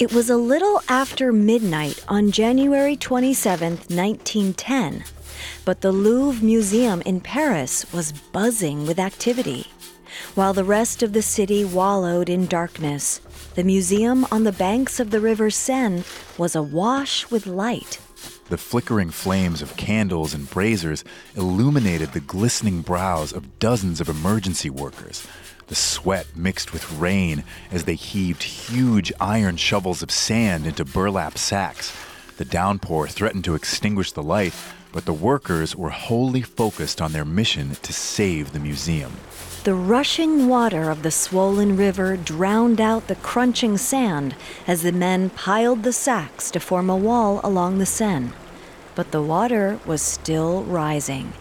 It was a little after midnight on January 27, 1910, but the Louvre Museum in Paris was buzzing with activity. While the rest of the city wallowed in darkness, the museum on the banks of the River Seine was awash with light. The flickering flames of candles and braziers illuminated the glistening brows of dozens of emergency workers. The sweat mixed with rain as they heaved huge iron shovels of sand into burlap sacks. The downpour threatened to extinguish the light, but the workers were wholly focused on their mission to save the museum. The rushing water of the swollen river drowned out the crunching sand as the men piled the sacks to form a wall along the Seine. But the water was still rising.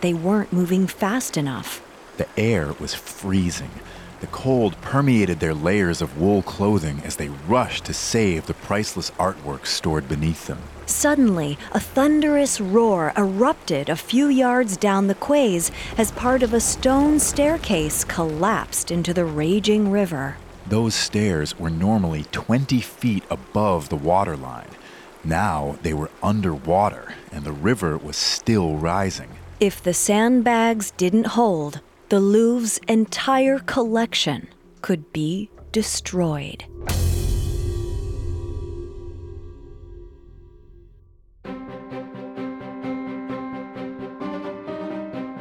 They weren't moving fast enough. The air was freezing. The cold permeated their layers of wool clothing as they rushed to save the priceless artwork stored beneath them. Suddenly, a thunderous roar erupted a few yards down the quays as part of a stone staircase collapsed into the raging river. Those stairs were normally 20 feet above the waterline. Now they were underwater, and the river was still rising. If the sandbags didn't hold, the Louvre's entire collection could be destroyed.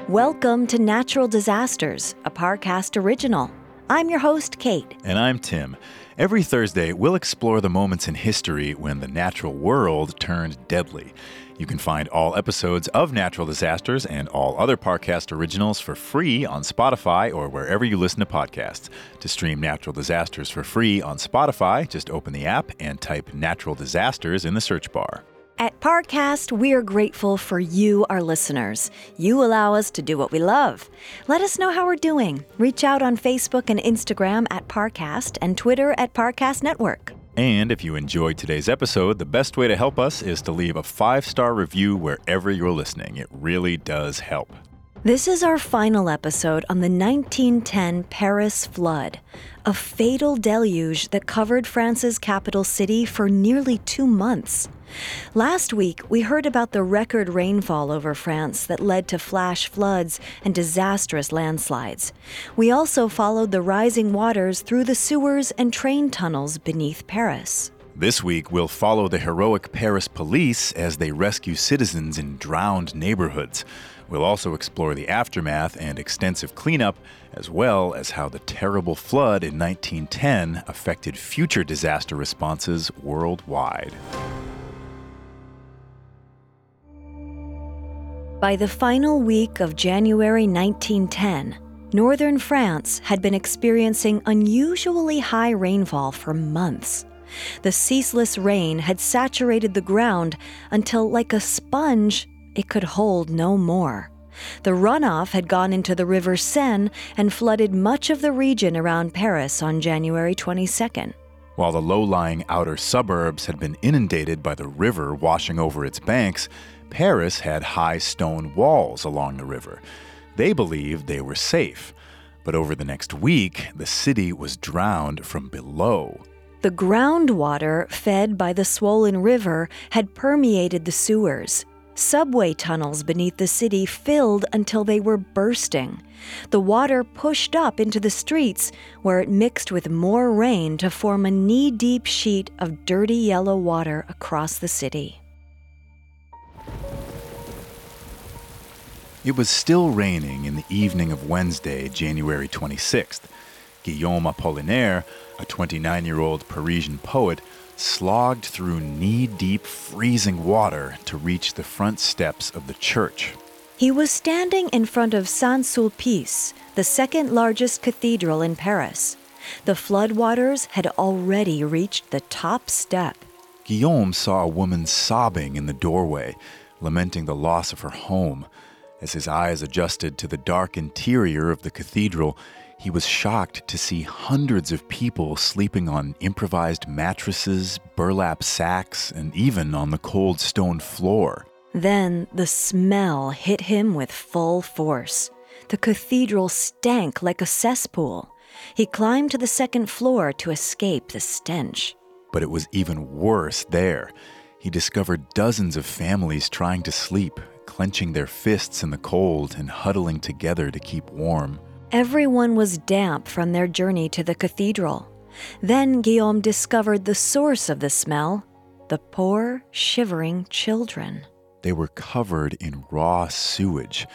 Welcome to Natural Disasters, a Parcast original. I'm your host, Kate. And I'm Tim. Every Thursday, we'll explore the moments in history when the natural world turned deadly. You can find all episodes of Natural Disasters and all other Parcast originals for free on Spotify or wherever you listen to podcasts. To stream Natural Disasters for free on Spotify, just open the app and type Natural Disasters in the search bar. At Parcast, we are grateful for you, our listeners. You allow us to do what we love. Let us know how we're doing. Reach out on Facebook and Instagram at Parcast and Twitter at Parcast Network. And if you enjoyed today's episode, the best way to help us is to leave a five star review wherever you're listening. It really does help. This is our final episode on the 1910 Paris flood, a fatal deluge that covered France's capital city for nearly two months. Last week, we heard about the record rainfall over France that led to flash floods and disastrous landslides. We also followed the rising waters through the sewers and train tunnels beneath Paris. This week, we'll follow the heroic Paris police as they rescue citizens in drowned neighborhoods. We'll also explore the aftermath and extensive cleanup, as well as how the terrible flood in 1910 affected future disaster responses worldwide. By the final week of January 1910, northern France had been experiencing unusually high rainfall for months. The ceaseless rain had saturated the ground until, like a sponge, it could hold no more. The runoff had gone into the River Seine and flooded much of the region around Paris on January 22nd. While the low lying outer suburbs had been inundated by the river washing over its banks, Paris had high stone walls along the river. They believed they were safe. But over the next week, the city was drowned from below. The groundwater fed by the swollen river had permeated the sewers. Subway tunnels beneath the city filled until they were bursting. The water pushed up into the streets, where it mixed with more rain to form a knee deep sheet of dirty yellow water across the city. It was still raining in the evening of Wednesday, January 26th. Guillaume Apollinaire, a 29 year old Parisian poet, slogged through knee deep freezing water to reach the front steps of the church. He was standing in front of Saint Sulpice, the second largest cathedral in Paris. The floodwaters had already reached the top step. Guillaume saw a woman sobbing in the doorway, lamenting the loss of her home. As his eyes adjusted to the dark interior of the cathedral, he was shocked to see hundreds of people sleeping on improvised mattresses, burlap sacks, and even on the cold stone floor. Then the smell hit him with full force. The cathedral stank like a cesspool. He climbed to the second floor to escape the stench. But it was even worse there. He discovered dozens of families trying to sleep, clenching their fists in the cold and huddling together to keep warm. Everyone was damp from their journey to the cathedral. Then Guillaume discovered the source of the smell the poor, shivering children. They were covered in raw sewage.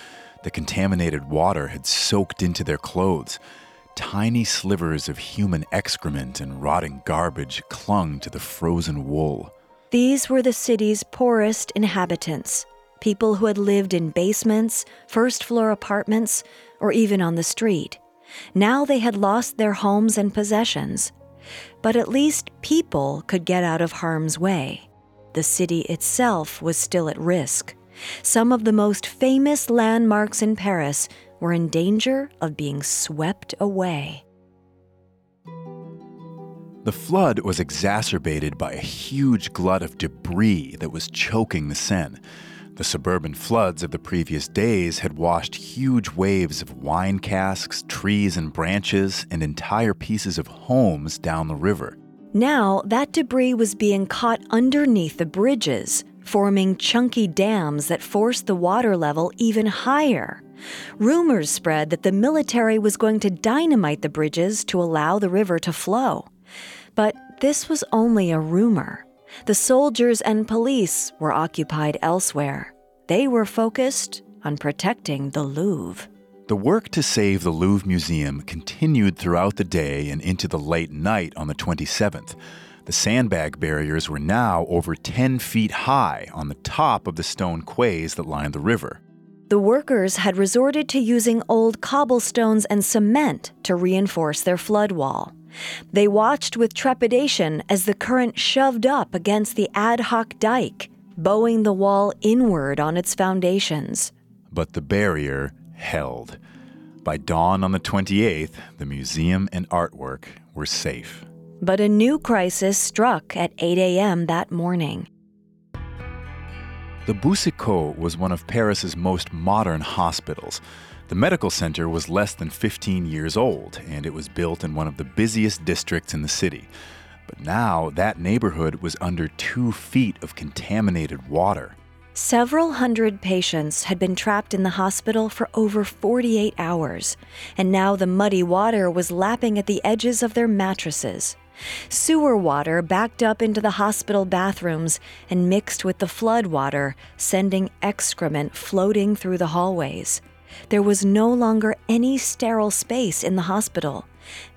The contaminated water had soaked into their clothes. Tiny slivers of human excrement and rotting garbage clung to the frozen wool. These were the city's poorest inhabitants, people who had lived in basements, first floor apartments, or even on the street. Now they had lost their homes and possessions. But at least people could get out of harm's way. The city itself was still at risk. Some of the most famous landmarks in Paris were in danger of being swept away. The flood was exacerbated by a huge glut of debris that was choking the Seine. The suburban floods of the previous days had washed huge waves of wine casks, trees and branches, and entire pieces of homes down the river. Now, that debris was being caught underneath the bridges, forming chunky dams that forced the water level even higher. Rumors spread that the military was going to dynamite the bridges to allow the river to flow. But this was only a rumor. The soldiers and police were occupied elsewhere. They were focused on protecting the Louvre. The work to save the Louvre Museum continued throughout the day and into the late night on the 27th. The sandbag barriers were now over 10 feet high on the top of the stone quays that lined the river. The workers had resorted to using old cobblestones and cement to reinforce their flood wall. They watched with trepidation as the current shoved up against the ad hoc dike, bowing the wall inward on its foundations. But the barrier held. By dawn on the 28th, the museum and artwork were safe. But a new crisis struck at 8 a.m. that morning. The Boucicaut was one of Paris's most modern hospitals. The medical center was less than 15 years old, and it was built in one of the busiest districts in the city. But now that neighborhood was under two feet of contaminated water. Several hundred patients had been trapped in the hospital for over 48 hours, and now the muddy water was lapping at the edges of their mattresses. Sewer water backed up into the hospital bathrooms and mixed with the flood water, sending excrement floating through the hallways. There was no longer any sterile space in the hospital.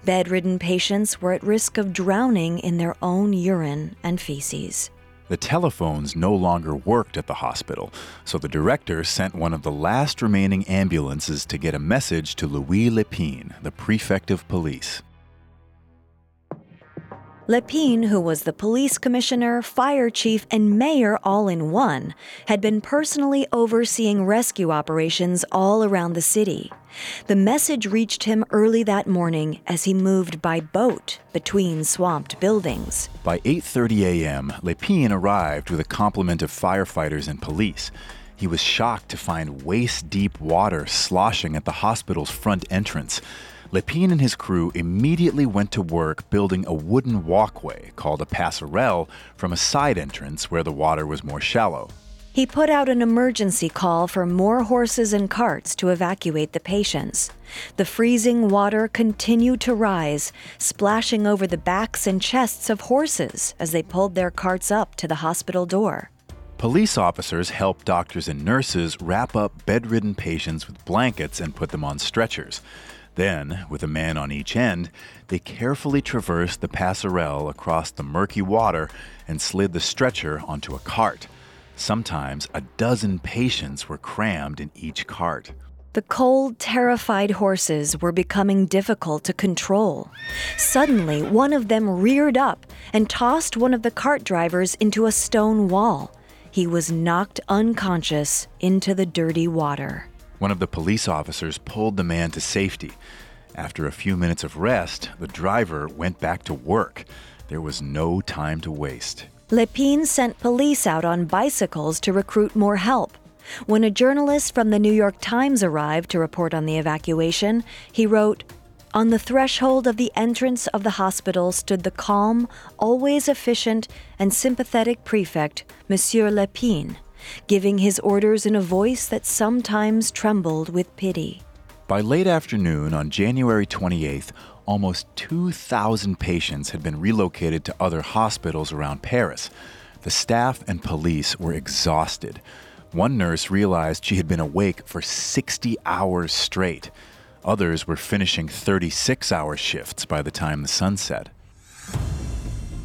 Bedridden patients were at risk of drowning in their own urine and feces. The telephones no longer worked at the hospital, so the director sent one of the last remaining ambulances to get a message to Louis Lépine, the prefect of police. Lepine, who was the police commissioner, fire chief, and mayor all in one, had been personally overseeing rescue operations all around the city. The message reached him early that morning as he moved by boat between swamped buildings. By 8:30 a.m., Lepine arrived with a complement of firefighters and police. He was shocked to find waist-deep water sloshing at the hospital's front entrance. Lepine and his crew immediately went to work building a wooden walkway called a passerelle from a side entrance where the water was more shallow. He put out an emergency call for more horses and carts to evacuate the patients. The freezing water continued to rise, splashing over the backs and chests of horses as they pulled their carts up to the hospital door. Police officers helped doctors and nurses wrap up bedridden patients with blankets and put them on stretchers. Then, with a man on each end, they carefully traversed the passerelle across the murky water and slid the stretcher onto a cart. Sometimes a dozen patients were crammed in each cart. The cold, terrified horses were becoming difficult to control. Suddenly, one of them reared up and tossed one of the cart drivers into a stone wall. He was knocked unconscious into the dirty water. One of the police officers pulled the man to safety. After a few minutes of rest, the driver went back to work. There was no time to waste. Lepine sent police out on bicycles to recruit more help. When a journalist from the New York Times arrived to report on the evacuation, he wrote, On the threshold of the entrance of the hospital stood the calm, always efficient, and sympathetic prefect, Monsieur Lepine giving his orders in a voice that sometimes trembled with pity. By late afternoon on January 28th, almost 2,000 patients had been relocated to other hospitals around Paris. The staff and police were exhausted. One nurse realized she had been awake for 60 hours straight. Others were finishing 36 hour shifts by the time the sun set.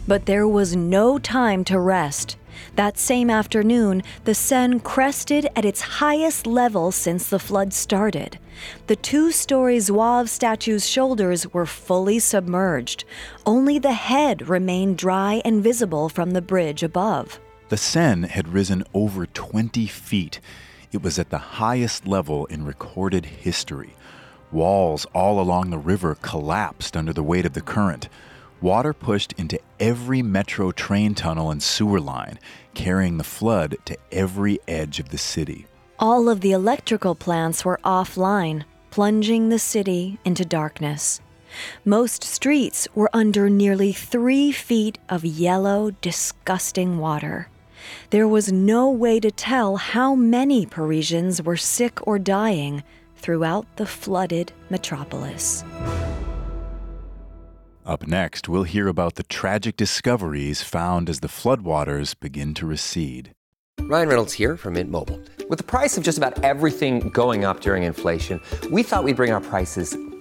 But there was no time to rest. That same afternoon, the Seine crested at its highest level since the flood started. The two story Zouave statue's shoulders were fully submerged. Only the head remained dry and visible from the bridge above. The Seine had risen over 20 feet. It was at the highest level in recorded history. Walls all along the river collapsed under the weight of the current. Water pushed into every metro train tunnel and sewer line, carrying the flood to every edge of the city. All of the electrical plants were offline, plunging the city into darkness. Most streets were under nearly three feet of yellow, disgusting water. There was no way to tell how many Parisians were sick or dying throughout the flooded metropolis. Up next, we'll hear about the tragic discoveries found as the floodwaters begin to recede. Ryan Reynolds here from Mint Mobile. With the price of just about everything going up during inflation, we thought we'd bring our prices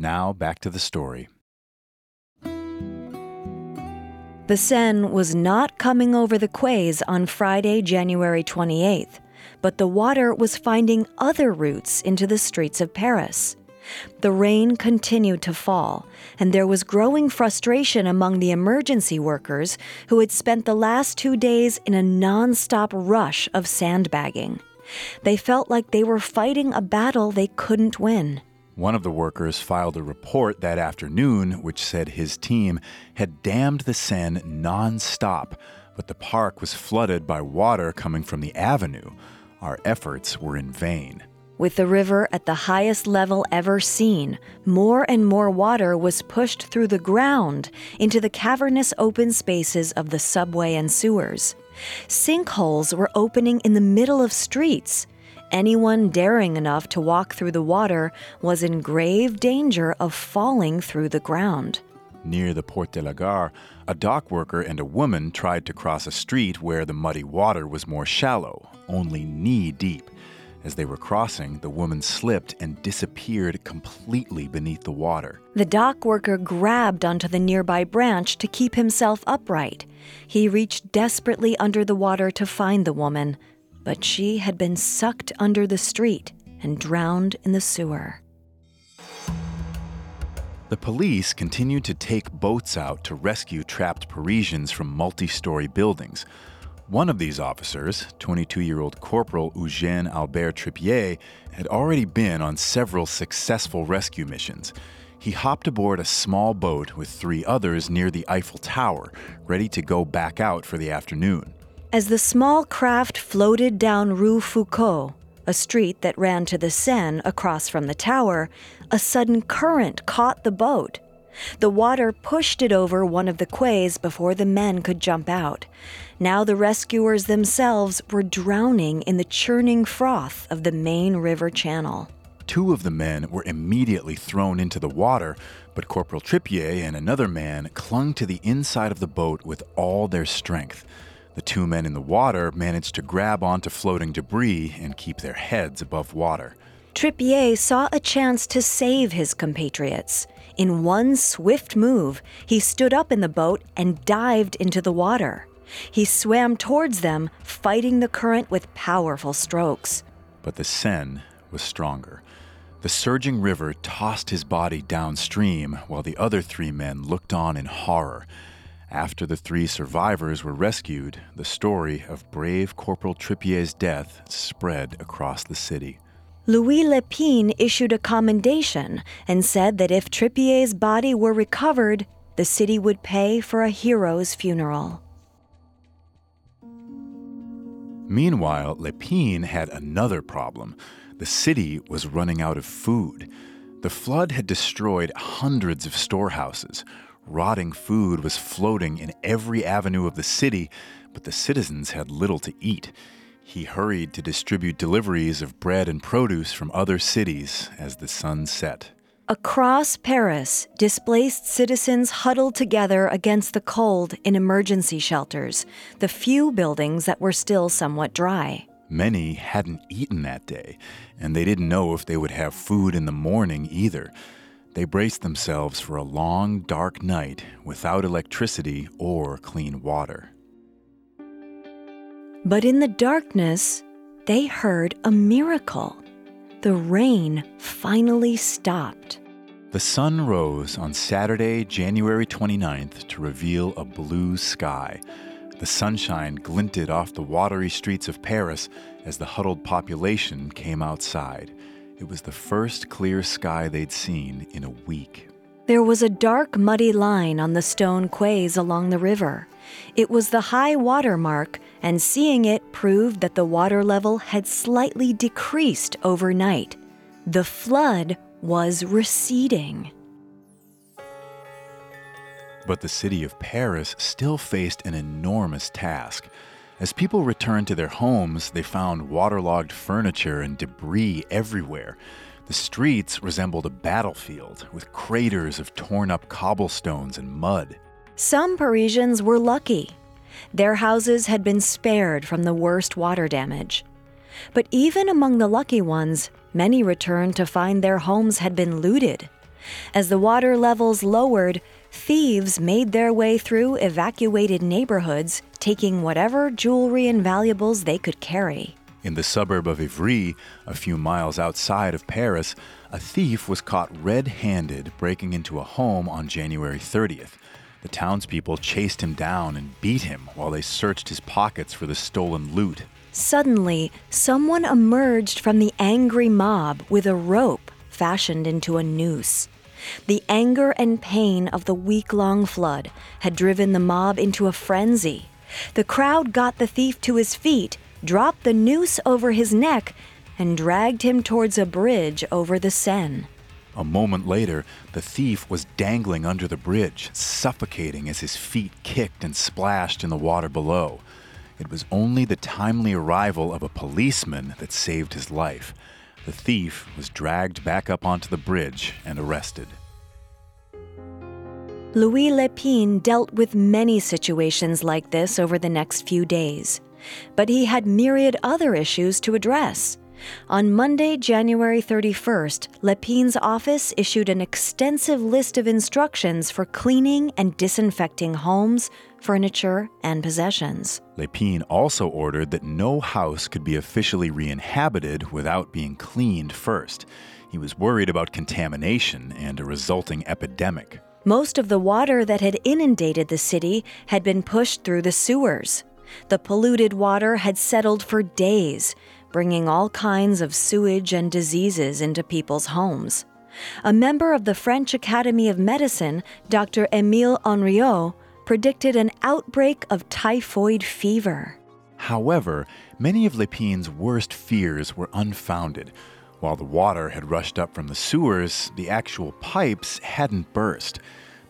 Now, back to the story. The Seine was not coming over the quays on Friday, January 28th, but the water was finding other routes into the streets of Paris. The rain continued to fall, and there was growing frustration among the emergency workers who had spent the last two days in a nonstop rush of sandbagging. They felt like they were fighting a battle they couldn't win. One of the workers filed a report that afternoon which said his team had dammed the Seine nonstop, but the park was flooded by water coming from the avenue. Our efforts were in vain. With the river at the highest level ever seen, more and more water was pushed through the ground into the cavernous open spaces of the subway and sewers. Sinkholes were opening in the middle of streets. Anyone daring enough to walk through the water was in grave danger of falling through the ground. Near the Porte de la Gare, a dock worker and a woman tried to cross a street where the muddy water was more shallow, only knee deep. As they were crossing, the woman slipped and disappeared completely beneath the water. The dock worker grabbed onto the nearby branch to keep himself upright. He reached desperately under the water to find the woman, but she had been sucked under the street and drowned in the sewer. The police continued to take boats out to rescue trapped Parisians from multi story buildings. One of these officers, 22 year old Corporal Eugène Albert Trippier, had already been on several successful rescue missions. He hopped aboard a small boat with three others near the Eiffel Tower, ready to go back out for the afternoon. As the small craft floated down Rue Foucault, a street that ran to the Seine across from the tower, a sudden current caught the boat. The water pushed it over one of the quays before the men could jump out. Now the rescuers themselves were drowning in the churning froth of the main river channel. Two of the men were immediately thrown into the water, but Corporal Trippier and another man clung to the inside of the boat with all their strength. The two men in the water managed to grab onto floating debris and keep their heads above water. Trippier saw a chance to save his compatriots. In one swift move, he stood up in the boat and dived into the water. He swam towards them, fighting the current with powerful strokes. But the Seine was stronger. The surging river tossed his body downstream while the other three men looked on in horror. After the three survivors were rescued, the story of brave Corporal Trippier's death spread across the city. Louis Lépine issued a commendation and said that if Trippier's body were recovered, the city would pay for a hero's funeral. Meanwhile, Lépine had another problem. The city was running out of food. The flood had destroyed hundreds of storehouses. Rotting food was floating in every avenue of the city, but the citizens had little to eat. He hurried to distribute deliveries of bread and produce from other cities as the sun set. Across Paris, displaced citizens huddled together against the cold in emergency shelters, the few buildings that were still somewhat dry. Many hadn't eaten that day, and they didn't know if they would have food in the morning either. They braced themselves for a long, dark night without electricity or clean water. But in the darkness, they heard a miracle. The rain finally stopped. The sun rose on Saturday, January 29th, to reveal a blue sky. The sunshine glinted off the watery streets of Paris as the huddled population came outside. It was the first clear sky they'd seen in a week. There was a dark, muddy line on the stone quays along the river. It was the high water mark, and seeing it proved that the water level had slightly decreased overnight. The flood was receding. But the city of Paris still faced an enormous task. As people returned to their homes, they found waterlogged furniture and debris everywhere. The streets resembled a battlefield with craters of torn up cobblestones and mud. Some Parisians were lucky. Their houses had been spared from the worst water damage. But even among the lucky ones, many returned to find their homes had been looted. As the water levels lowered, thieves made their way through evacuated neighborhoods, taking whatever jewelry and valuables they could carry. In the suburb of Ivry, a few miles outside of Paris, a thief was caught red handed breaking into a home on January 30th. The townspeople chased him down and beat him while they searched his pockets for the stolen loot. Suddenly, someone emerged from the angry mob with a rope fashioned into a noose. The anger and pain of the week long flood had driven the mob into a frenzy. The crowd got the thief to his feet, dropped the noose over his neck, and dragged him towards a bridge over the Seine. A moment later, the thief was dangling under the bridge, suffocating as his feet kicked and splashed in the water below. It was only the timely arrival of a policeman that saved his life. The thief was dragged back up onto the bridge and arrested. Louis Lépine dealt with many situations like this over the next few days, but he had myriad other issues to address. On Monday, January 31st, Lépine's office issued an extensive list of instructions for cleaning and disinfecting homes, furniture, and possessions. Lépine also ordered that no house could be officially re inhabited without being cleaned first. He was worried about contamination and a resulting epidemic. Most of the water that had inundated the city had been pushed through the sewers. The polluted water had settled for days, bringing all kinds of sewage and diseases into people's homes. A member of the French Academy of Medicine, Dr. Émile Henriot, predicted an outbreak of typhoid fever. However, many of Lépine's worst fears were unfounded. While the water had rushed up from the sewers, the actual pipes hadn't burst.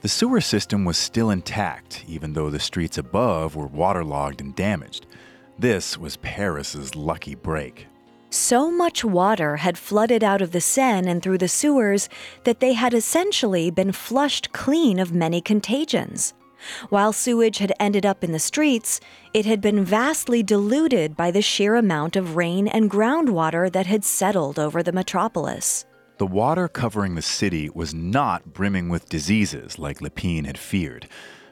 The sewer system was still intact, even though the streets above were waterlogged and damaged. This was Paris's lucky break. So much water had flooded out of the Seine and through the sewers that they had essentially been flushed clean of many contagions. While sewage had ended up in the streets, it had been vastly diluted by the sheer amount of rain and groundwater that had settled over the metropolis. The water covering the city was not brimming with diseases like Lépine had feared.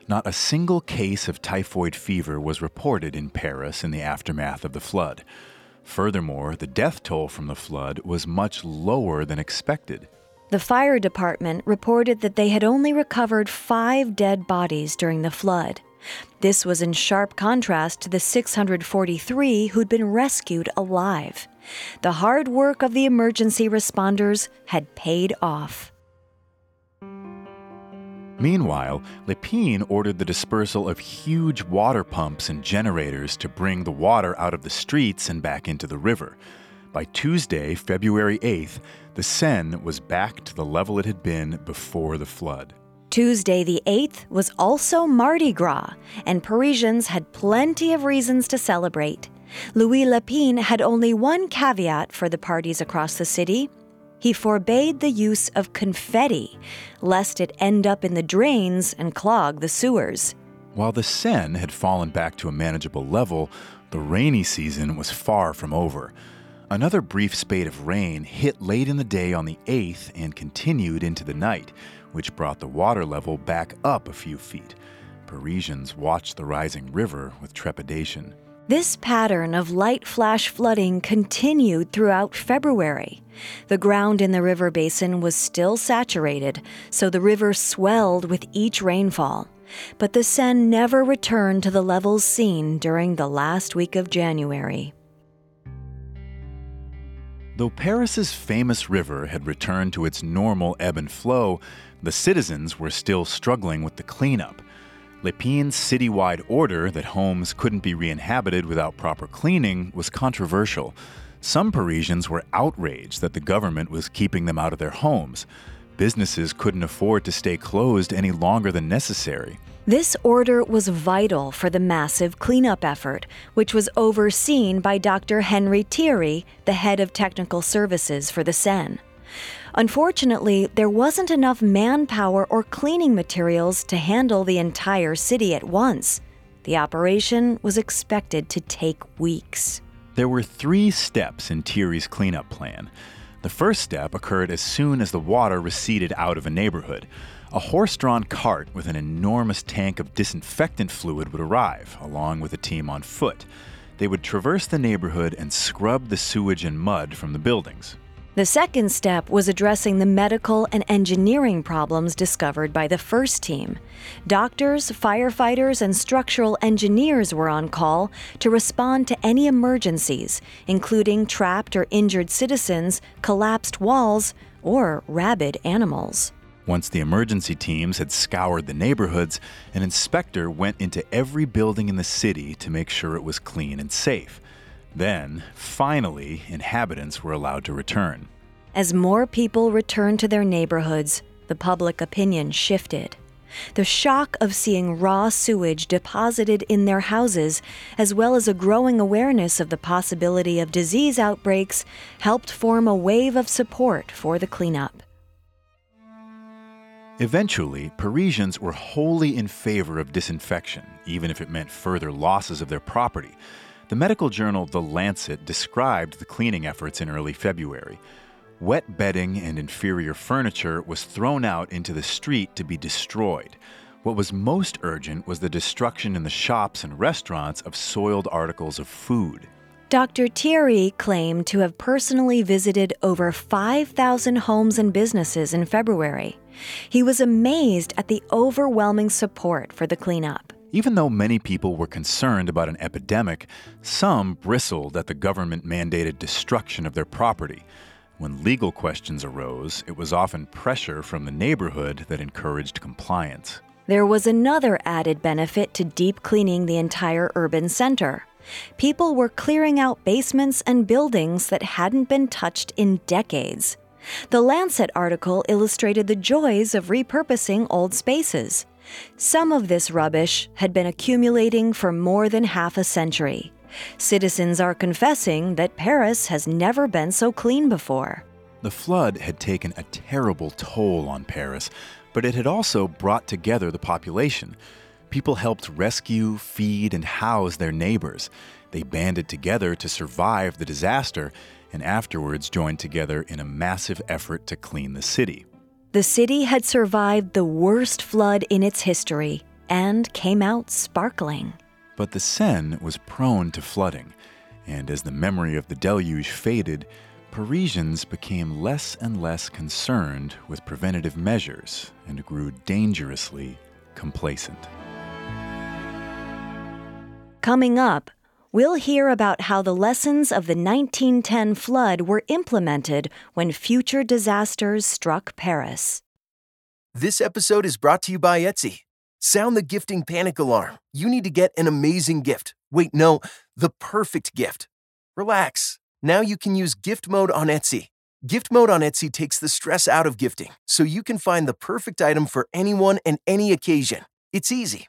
Not a single case of typhoid fever was reported in Paris in the aftermath of the flood. Furthermore, the death toll from the flood was much lower than expected. The fire department reported that they had only recovered five dead bodies during the flood. This was in sharp contrast to the 643 who'd been rescued alive. The hard work of the emergency responders had paid off. Meanwhile, Lépine ordered the dispersal of huge water pumps and generators to bring the water out of the streets and back into the river. By Tuesday, February 8th, the Seine was back to the level it had been before the flood. Tuesday, the 8th, was also Mardi Gras, and Parisians had plenty of reasons to celebrate. Louis Lépine had only one caveat for the parties across the city. He forbade the use of confetti, lest it end up in the drains and clog the sewers. While the Seine had fallen back to a manageable level, the rainy season was far from over. Another brief spate of rain hit late in the day on the 8th and continued into the night, which brought the water level back up a few feet. Parisians watched the rising river with trepidation. This pattern of light flash flooding continued throughout February. The ground in the river basin was still saturated, so the river swelled with each rainfall. But the Seine never returned to the levels seen during the last week of January. Though Paris's famous river had returned to its normal ebb and flow, the citizens were still struggling with the cleanup. Lépine's citywide order that homes couldn't be re inhabited without proper cleaning was controversial. Some Parisians were outraged that the government was keeping them out of their homes. Businesses couldn't afford to stay closed any longer than necessary. This order was vital for the massive cleanup effort, which was overseen by Dr. Henry Thierry, the head of technical services for the Seine. Unfortunately, there wasn't enough manpower or cleaning materials to handle the entire city at once. The operation was expected to take weeks. There were three steps in Thierry's cleanup plan. The first step occurred as soon as the water receded out of a neighborhood. A horse drawn cart with an enormous tank of disinfectant fluid would arrive, along with a team on foot. They would traverse the neighborhood and scrub the sewage and mud from the buildings. The second step was addressing the medical and engineering problems discovered by the first team. Doctors, firefighters, and structural engineers were on call to respond to any emergencies, including trapped or injured citizens, collapsed walls, or rabid animals. Once the emergency teams had scoured the neighborhoods, an inspector went into every building in the city to make sure it was clean and safe. Then, finally, inhabitants were allowed to return. As more people returned to their neighborhoods, the public opinion shifted. The shock of seeing raw sewage deposited in their houses, as well as a growing awareness of the possibility of disease outbreaks, helped form a wave of support for the cleanup. Eventually, Parisians were wholly in favor of disinfection, even if it meant further losses of their property. The medical journal The Lancet described the cleaning efforts in early February. Wet bedding and inferior furniture was thrown out into the street to be destroyed. What was most urgent was the destruction in the shops and restaurants of soiled articles of food. Dr. Thierry claimed to have personally visited over 5,000 homes and businesses in February. He was amazed at the overwhelming support for the cleanup. Even though many people were concerned about an epidemic, some bristled at the government mandated destruction of their property. When legal questions arose, it was often pressure from the neighborhood that encouraged compliance. There was another added benefit to deep cleaning the entire urban center. People were clearing out basements and buildings that hadn't been touched in decades. The Lancet article illustrated the joys of repurposing old spaces. Some of this rubbish had been accumulating for more than half a century. Citizens are confessing that Paris has never been so clean before. The flood had taken a terrible toll on Paris, but it had also brought together the population. People helped rescue, feed, and house their neighbors. They banded together to survive the disaster and afterwards joined together in a massive effort to clean the city. The city had survived the worst flood in its history and came out sparkling. But the Seine was prone to flooding, and as the memory of the deluge faded, Parisians became less and less concerned with preventative measures and grew dangerously complacent. Coming up, we'll hear about how the lessons of the 1910 flood were implemented when future disasters struck Paris. This episode is brought to you by Etsy. Sound the gifting panic alarm. You need to get an amazing gift. Wait, no, the perfect gift. Relax. Now you can use gift mode on Etsy. Gift mode on Etsy takes the stress out of gifting, so you can find the perfect item for anyone and any occasion. It's easy.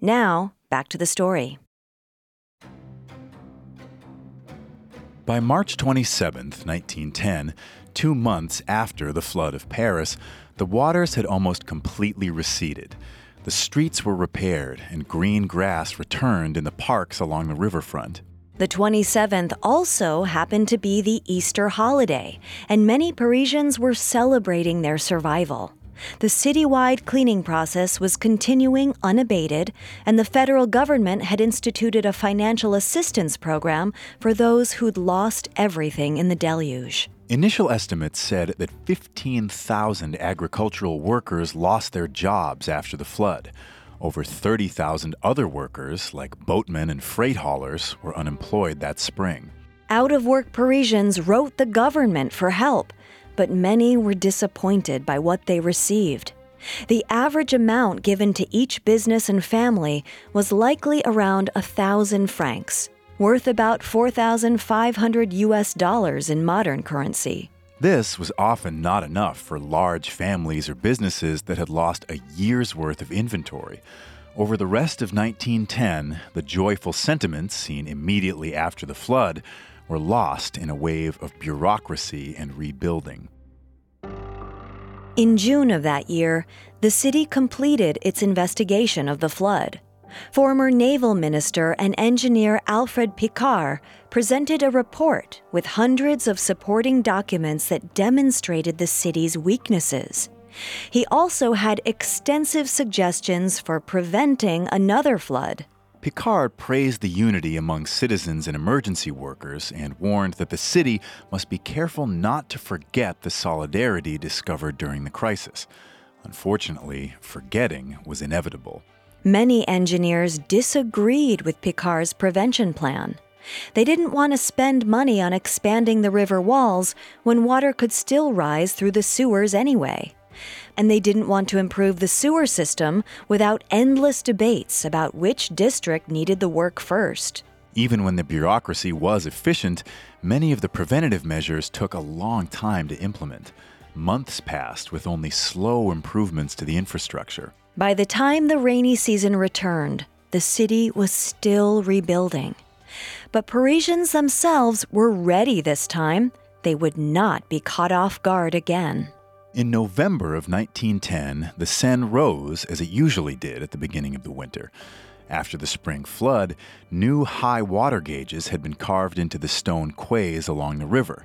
Now, back to the story. By March 27, 1910, two months after the flood of Paris, the waters had almost completely receded. The streets were repaired and green grass returned in the parks along the riverfront. The 27th also happened to be the Easter holiday, and many Parisians were celebrating their survival. The citywide cleaning process was continuing unabated, and the federal government had instituted a financial assistance program for those who'd lost everything in the deluge. Initial estimates said that 15,000 agricultural workers lost their jobs after the flood. Over 30,000 other workers, like boatmen and freight haulers, were unemployed that spring. Out of work Parisians wrote the government for help, but many were disappointed by what they received. The average amount given to each business and family was likely around a thousand francs, worth about 4,500 US dollars in modern currency. This was often not enough for large families or businesses that had lost a year's worth of inventory. Over the rest of 1910, the joyful sentiments seen immediately after the flood were lost in a wave of bureaucracy and rebuilding. In June of that year, the city completed its investigation of the flood. Former naval minister and engineer Alfred Picard presented a report with hundreds of supporting documents that demonstrated the city's weaknesses. He also had extensive suggestions for preventing another flood. Picard praised the unity among citizens and emergency workers and warned that the city must be careful not to forget the solidarity discovered during the crisis. Unfortunately, forgetting was inevitable. Many engineers disagreed with Picard's prevention plan. They didn't want to spend money on expanding the river walls when water could still rise through the sewers anyway. And they didn't want to improve the sewer system without endless debates about which district needed the work first. Even when the bureaucracy was efficient, many of the preventative measures took a long time to implement. Months passed with only slow improvements to the infrastructure. By the time the rainy season returned, the city was still rebuilding. But Parisians themselves were ready this time. They would not be caught off guard again. In November of 1910, the Seine rose as it usually did at the beginning of the winter. After the spring flood, new high water gauges had been carved into the stone quays along the river.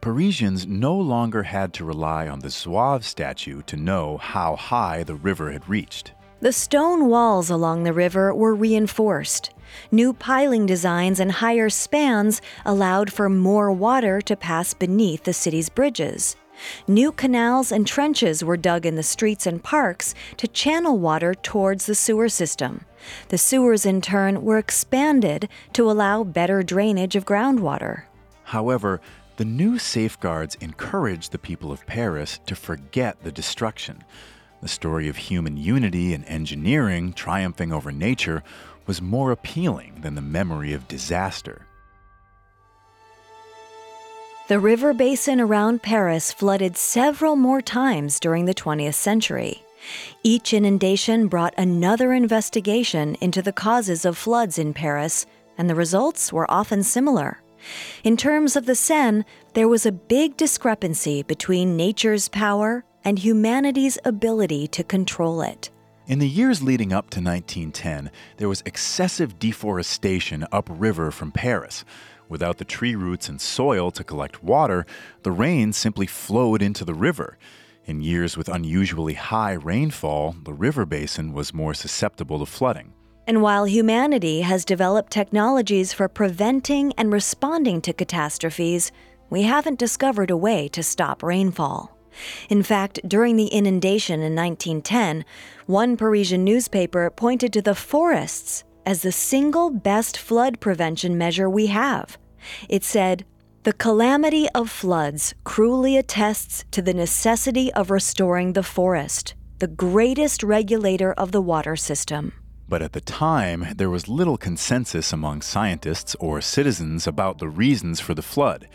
Parisians no longer had to rely on the Zouave statue to know how high the river had reached. The stone walls along the river were reinforced. New piling designs and higher spans allowed for more water to pass beneath the city's bridges. New canals and trenches were dug in the streets and parks to channel water towards the sewer system. The sewers, in turn, were expanded to allow better drainage of groundwater. However, the new safeguards encouraged the people of Paris to forget the destruction. The story of human unity and engineering triumphing over nature was more appealing than the memory of disaster. The river basin around Paris flooded several more times during the 20th century. Each inundation brought another investigation into the causes of floods in Paris, and the results were often similar. In terms of the Seine, there was a big discrepancy between nature's power and humanity's ability to control it. In the years leading up to 1910, there was excessive deforestation upriver from Paris. Without the tree roots and soil to collect water, the rain simply flowed into the river. In years with unusually high rainfall, the river basin was more susceptible to flooding. And while humanity has developed technologies for preventing and responding to catastrophes, we haven't discovered a way to stop rainfall. In fact, during the inundation in 1910, one Parisian newspaper pointed to the forests as the single best flood prevention measure we have. It said, The calamity of floods cruelly attests to the necessity of restoring the forest, the greatest regulator of the water system. But at the time, there was little consensus among scientists or citizens about the reasons for the flood.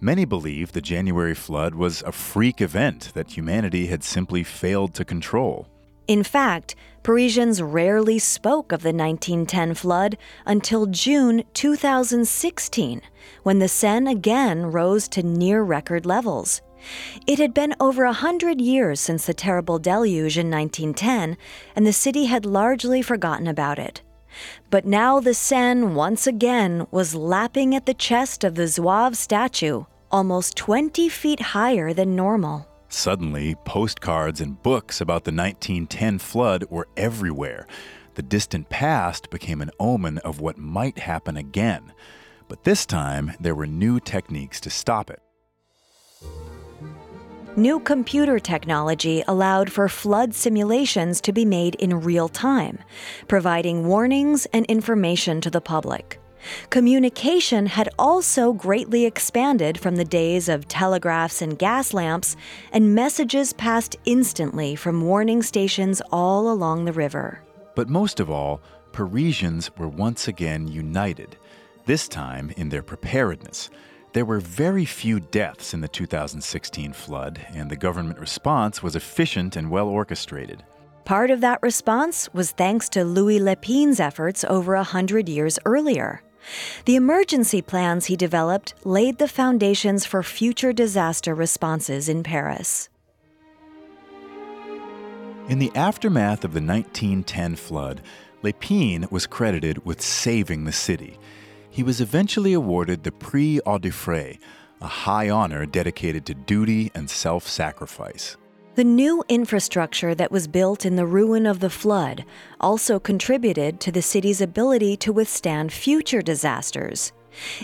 Many believed the January flood was a freak event that humanity had simply failed to control. In fact, Parisians rarely spoke of the 1910 flood until June 2016, when the Seine again rose to near record levels. It had been over a hundred years since the terrible deluge in 1910, and the city had largely forgotten about it. But now the Seine once again was lapping at the chest of the Zouave statue, almost 20 feet higher than normal. Suddenly, postcards and books about the 1910 flood were everywhere. The distant past became an omen of what might happen again. But this time, there were new techniques to stop it. New computer technology allowed for flood simulations to be made in real time, providing warnings and information to the public. Communication had also greatly expanded from the days of telegraphs and gas lamps, and messages passed instantly from warning stations all along the river. But most of all, Parisians were once again united, this time in their preparedness. There were very few deaths in the 2016 flood, and the government response was efficient and well orchestrated. Part of that response was thanks to Louis Lépine's efforts over a hundred years earlier. The emergency plans he developed laid the foundations for future disaster responses in Paris. In the aftermath of the 1910 flood, Lépine was credited with saving the city. He was eventually awarded the Prix Audiffred, a high honor dedicated to duty and self sacrifice. The new infrastructure that was built in the ruin of the flood also contributed to the city's ability to withstand future disasters.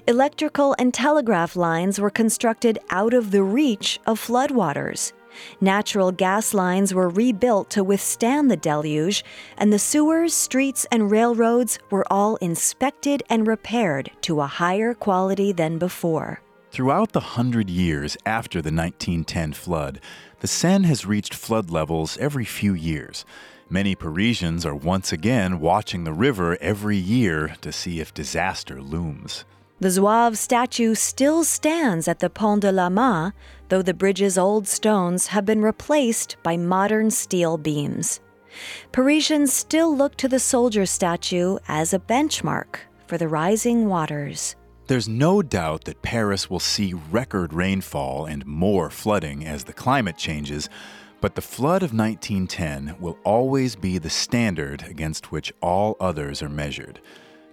Electrical and telegraph lines were constructed out of the reach of floodwaters. Natural gas lines were rebuilt to withstand the deluge, and the sewers, streets, and railroads were all inspected and repaired to a higher quality than before. Throughout the hundred years after the 1910 flood, the Seine has reached flood levels every few years. Many Parisians are once again watching the river every year to see if disaster looms. The Zouave statue still stands at the Pont de l'Alma, though the bridge's old stones have been replaced by modern steel beams. Parisians still look to the soldier statue as a benchmark for the rising waters. There's no doubt that Paris will see record rainfall and more flooding as the climate changes, but the flood of 1910 will always be the standard against which all others are measured.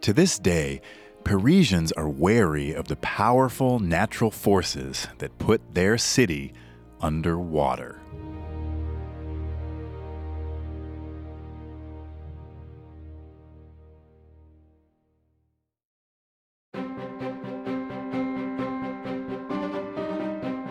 To this day, Parisians are wary of the powerful natural forces that put their city underwater.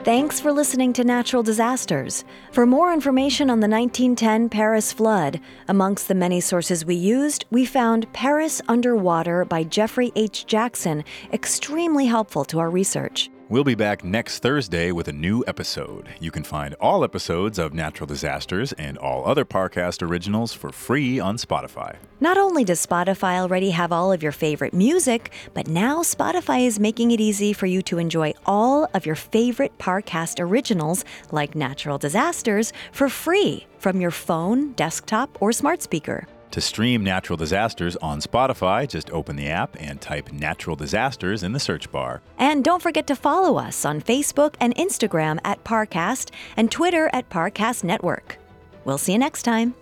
Thanks for listening to Natural Disasters. For more information on the 1910 Paris flood, amongst the many sources we used, we found Paris Underwater by Jeffrey H. Jackson extremely helpful to our research. We'll be back next Thursday with a new episode. You can find all episodes of Natural Disasters and all other Parcast originals for free on Spotify. Not only does Spotify already have all of your favorite music, but now Spotify is making it easy for you to enjoy all of your favorite Parcast originals, like Natural Disasters, for free from your phone, desktop, or smart speaker. To stream Natural Disasters on Spotify, just open the app and type Natural Disasters in the search bar. And don't forget to follow us on Facebook and Instagram at Parcast and Twitter at Parcast Network. We'll see you next time.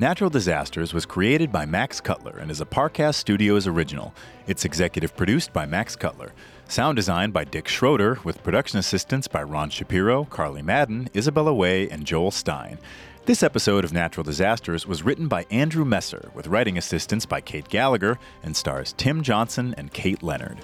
Natural Disasters was created by Max Cutler and is a Parcast Studios original. It's executive produced by Max Cutler. Sound designed by Dick Schroeder, with production assistance by Ron Shapiro, Carly Madden, Isabella Way, and Joel Stein. This episode of Natural Disasters was written by Andrew Messer, with writing assistance by Kate Gallagher, and stars Tim Johnson and Kate Leonard.